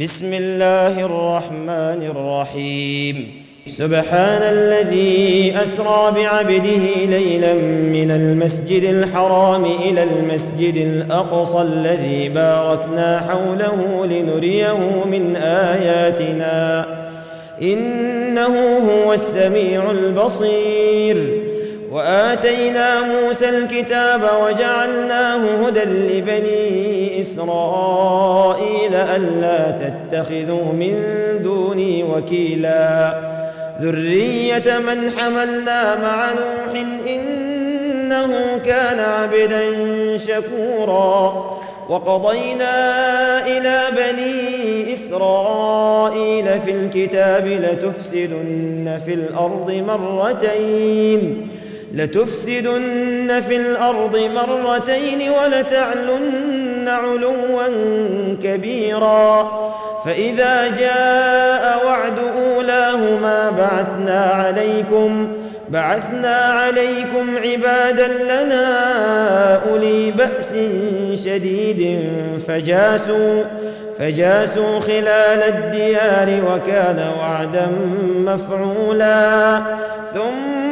بسم الله الرحمن الرحيم سبحان الذي اسرى بعبده ليلا من المسجد الحرام إلى المسجد الاقصى الذي باركنا حوله لنريه من اياتنا انه هو السميع البصير واتينا موسى الكتاب وجعلناه هدى لبني إسرائيل ألا تتخذوا من دوني وكيلا. ذرية من حملنا مع نوح إنه كان عبدا شكورا. وقضينا إلى بني إسرائيل في الكتاب لتفسدن في الأرض مرتين. لتفسدن في الأرض مرتين ولتعلن علوا كبيرا. فإذا جاء وعد أولاهما بعثنا عليكم بعثنا عليكم عبادا لنا أولي بأس شديد. فجاسوا فجاسوا خلال الديار وكان وعدا مفعولا. ثم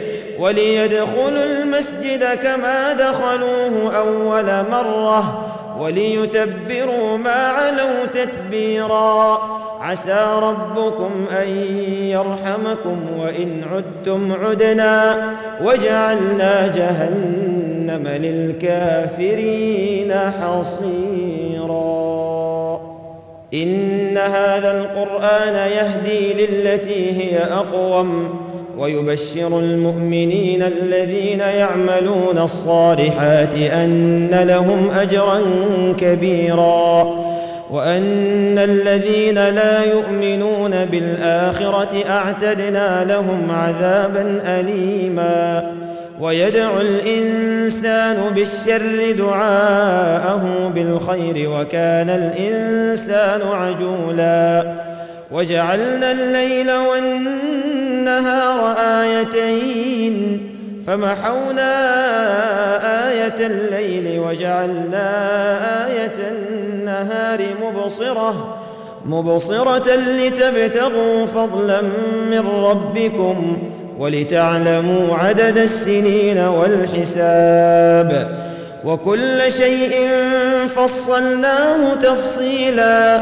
وليدخلوا المسجد كما دخلوه أول مرة وليتبروا ما علوا تتبيرا. عسى ربكم أن يرحمكم وإن عدتم عدنا. وجعلنا جهنم للكافرين حصيرا. إن هذا القرآن يهدي للتي هي أقوم. ويبشر المؤمنين الذين يعملون الصالحات أن لهم أجرا كبيرا وأن الذين لا يؤمنون بالآخرة أعتدنا لهم عذابا أليما ويدعو الإنسان بالشر دعاءه بالخير وكان الإنسان عجولا وجعلنا الليل والنهار آيتين فمحونا آية الليل وجعلنا آية النهار مبصرة مبصرة لتبتغوا فضلا من ربكم ولتعلموا عدد السنين والحساب وكل شيء فصلناه تفصيلا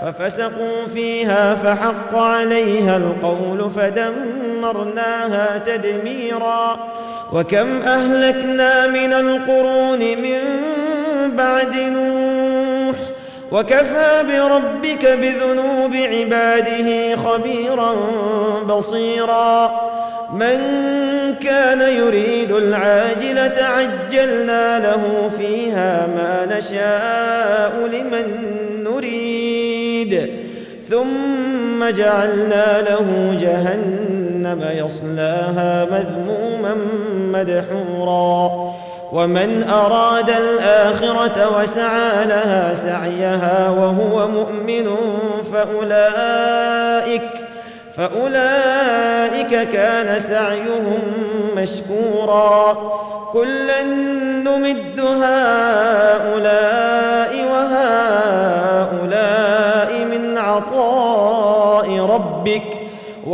ففسقوا فيها فحق عليها القول فدمرناها تدميرا. وكم أهلكنا من القرون من بعد نوح. وكفى بربك بذنوب عباده خبيرا بصيرا. من كان يريد العاجلة عجلنا له فيها ما نشاء لمن نريد. ثم جعلنا له جهنم يصلاها مذموما مدحورا. ومن أراد الآخرة وسعى لها سعيها وهو مؤمن فأولئك فأولئك كان سعيهم مشكورا. كلا نمد هؤلاء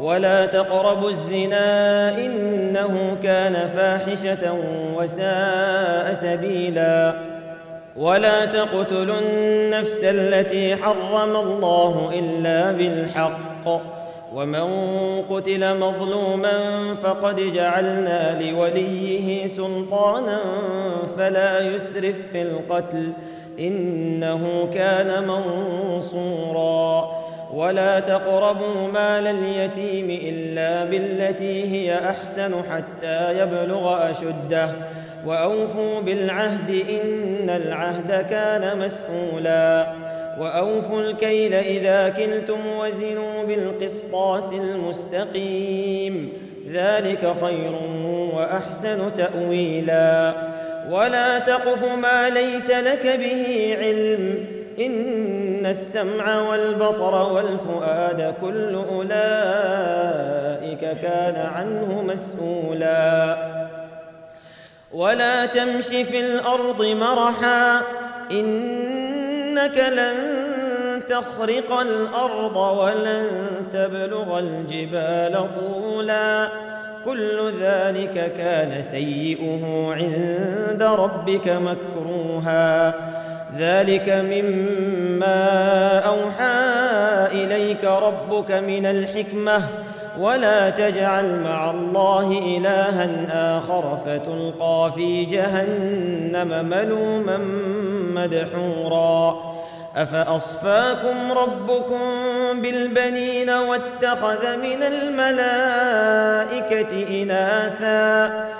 ولا تقربوا الزنا إنه كان فاحشة وساء سبيلا. ولا تقتلوا النفس التي حرم الله إلا بالحق. ومن قتل مظلوما فقد جعلنا لوليه سلطانا فلا يسرف في القتل. إنه كان منصورا. ولا تقربوا مال اليتيم إلا بالتي هي أحسن حتى يبلغ أشده. وأوفوا بالعهد إن العهد كان مسؤولا. وأوفوا الكيل إذا كلتم وزنوا بالقسطاس المستقيم. ذلك خير وأحسن تأويلا. ولا تقف ما ليس لك به علم. إن السمع والبصر والفؤاد كل أولئك كان عنه مسؤولا. ولا تمش في الأرض مرحا إنك لن تخرق الأرض ولن تبلغ الجبال طولا. كل ذلك كان سيئه عند ربك مكروها. ذلك مما أوحى إليك ربك من الحكمة ولا تجعل مع الله إلها آخر فتلقى في جهنم ملوما مدحورا. أفأصفاكم ربكم بالبنين واتخذ من الملائكة إناثا؟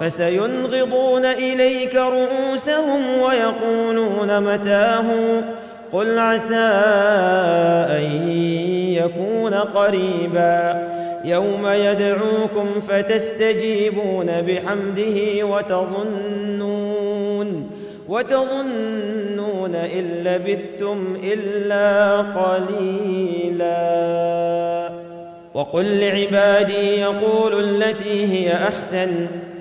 فسينغضون إليك رؤوسهم ويقولون متاه. قل عسى أن يكون قريبا. يوم يدعوكم فتستجيبون بحمده وتظنون وتظنون إن لبثتم إلا قليلا. وقل لعبادي يقولوا التي هي أحسن.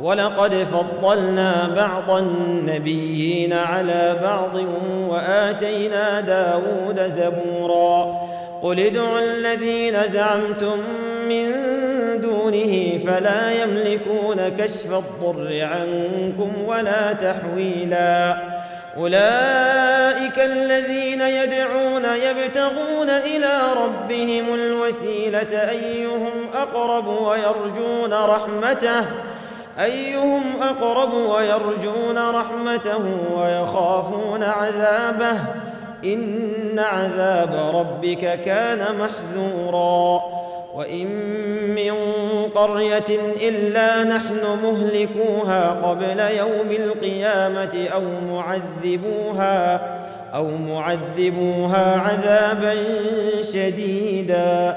ولقد فضلنا بعض النبيين على بعض وآتينا داود زبورا. قل ادعوا الذين زعمتم من دونه فلا يملكون كشف الضر عنكم ولا تحويلا. أولئك الذين يدعون يبتغون إلى ربهم الوسيلة أيهم أقرب ويرجون رحمته أيهم أقرب ويرجون رحمته ويخافون عذابه؟ إن عذاب ربك كان محذورا. وإن من قرية إلا نحن مهلكوها قبل يوم القيامة أو معذبوها أو معذبوها عذابا شديدا.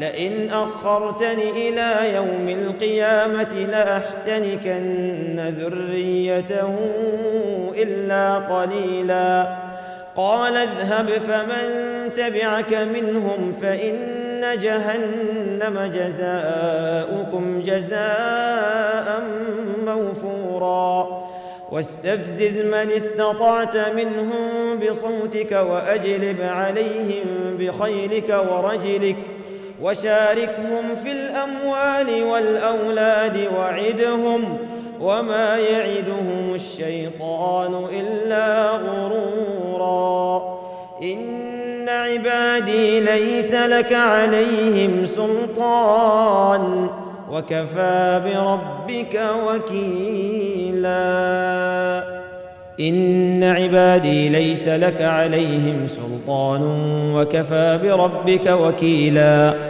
لئن أخرتني إلى يوم القيامة لأحتنكن ذريته إلا قليلا. قال اذهب فمن تبعك منهم فإن جهنم جزاؤكم جزاء موفورا. واستفزز من استطعت منهم بصوتك وأجلب عليهم بخيلك ورجلك وشاركهم في الأموال والأولاد وعدهم وما يعدهم الشيطان إلا غرورا. إن عبادي ليس لك عليهم سلطان. وكفى بربك وكيلا. إن عبادي ليس لك عليهم سلطان. وكفى بربك وكيلا.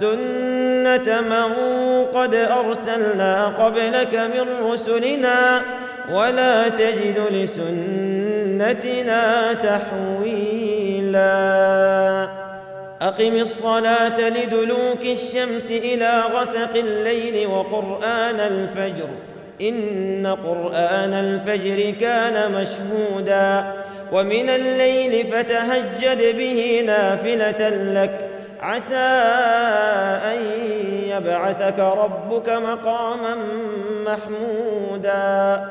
سنه من قد ارسلنا قبلك من رسلنا ولا تجد لسنتنا تحويلا اقم الصلاه لدلوك الشمس إلى غسق الليل وقران الفجر ان قران الفجر كان مشهودا ومن الليل فتهجد به نافله لك عسى أن يبعثك ربك مقاما محمودا.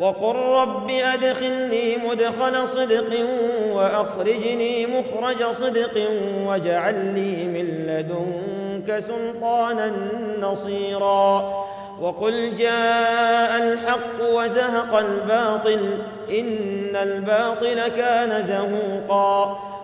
وقل رب أدخلني مدخل صدق وأخرجني مخرج صدق واجعل لي من لدنك سلطانا نصيرا. وقل جاء الحق وزهق الباطل إن الباطل كان زهوقا.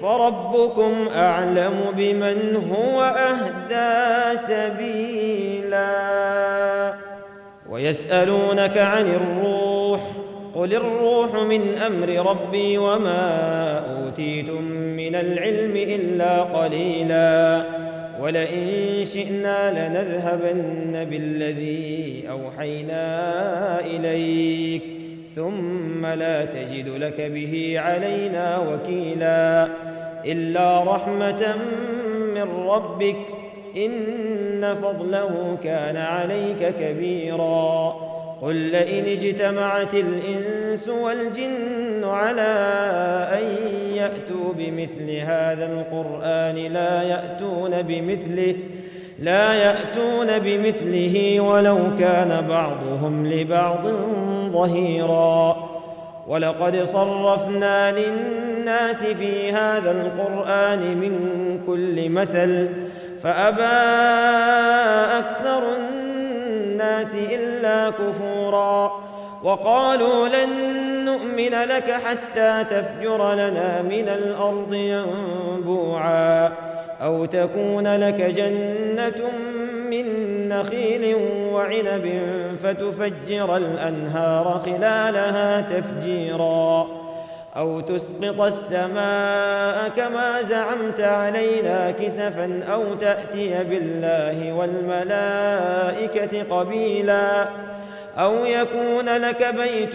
فربكم اعلم بمن هو اهدى سبيلا ويسالونك عن الروح قل الروح من أمر ربي وما اوتيتم من العلم الا قليلا ولئن شئنا لنذهبن بالذي اوحينا اليك ثم لا تجد لك به علينا وكيلا إلا رحمة من ربك إن فضله كان عليك كبيرا قل لئن اجتمعت الإنس والجن على أن يأتوا بمثل هذا القرآن لا يأتون بمثله لا يأتون بمثله ولو كان بعضهم لبعض ظهيرا. ولقد صرفنا للناس في هذا القرآن من كل مثل فأبى أكثر الناس إلا كفورا. وقالوا لن نؤمن لك حتى تفجر لنا من الأرض ينبوعا. أو تكون لك جنة من نخيل وعنب فتفجر الأنهار خلالها تفجيرا. أو تسقط السماء كما زعمت علينا كسفا أو تأتي بالله والملائكة قبيلا. أو يكون لك بيت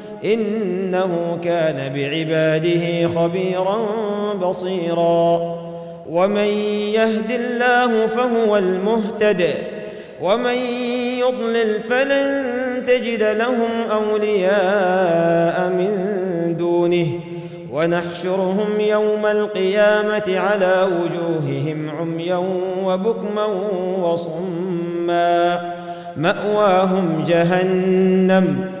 إنه كان بعباده خبيرا بصيرا. ومن يهد الله فهو المهتد. ومن يضلل فلن تجد لهم أولياء من دونه. ونحشرهم يوم القيامة على وجوههم عميا وبكما وصما. مأواهم جهنم.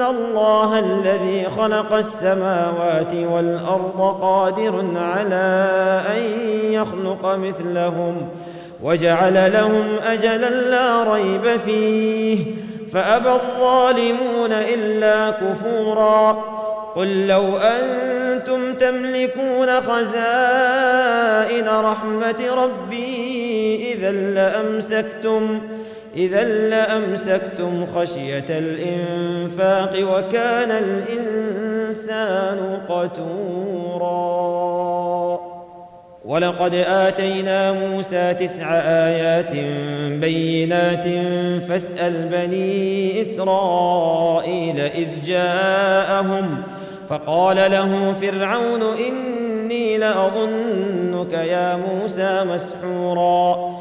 الله الذي خلق السماوات والأرض قادر على أن يخلق مثلهم وجعل لهم أجلا لا ريب فيه فأبى الظالمون إلا كفورا قل لو أنتم تملكون خزائن رحمة ربي إذا لأمسكتم إذا لأمسكتم خشية الإنفاق وكان الإنسان قتورا. ولقد آتينا موسى تسع آيات بينات فاسأل بني إسرائيل إذ جاءهم فقال له فرعون إني لأظنك يا موسى مسحورا.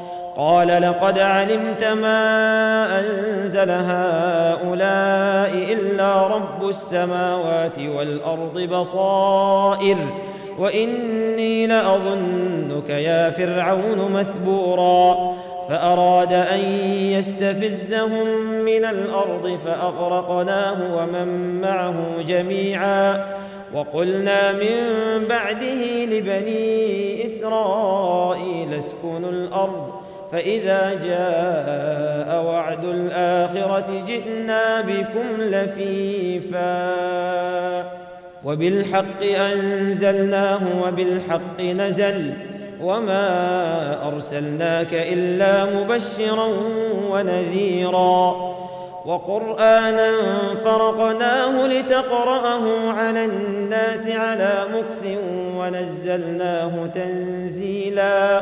قال لقد علمت ما أنزل هؤلاء إلا رب السماوات والأرض بصائر وإني لأظنك يا فرعون مثبورا. فأراد أن يستفزهم من الأرض فأغرقناه ومن معه جميعا. وقلنا من بعده لبني إسرائيل اسكنوا الأرض فإذا جاء وعد الآخرة جئنا بكم لفيفا. وبالحق أنزلناه وبالحق نزل وما أرسلناك إلا مبشرا ونذيرا. وقرآنا فرقناه لتقرأه على الناس على مكث ونزلناه تنزيلا.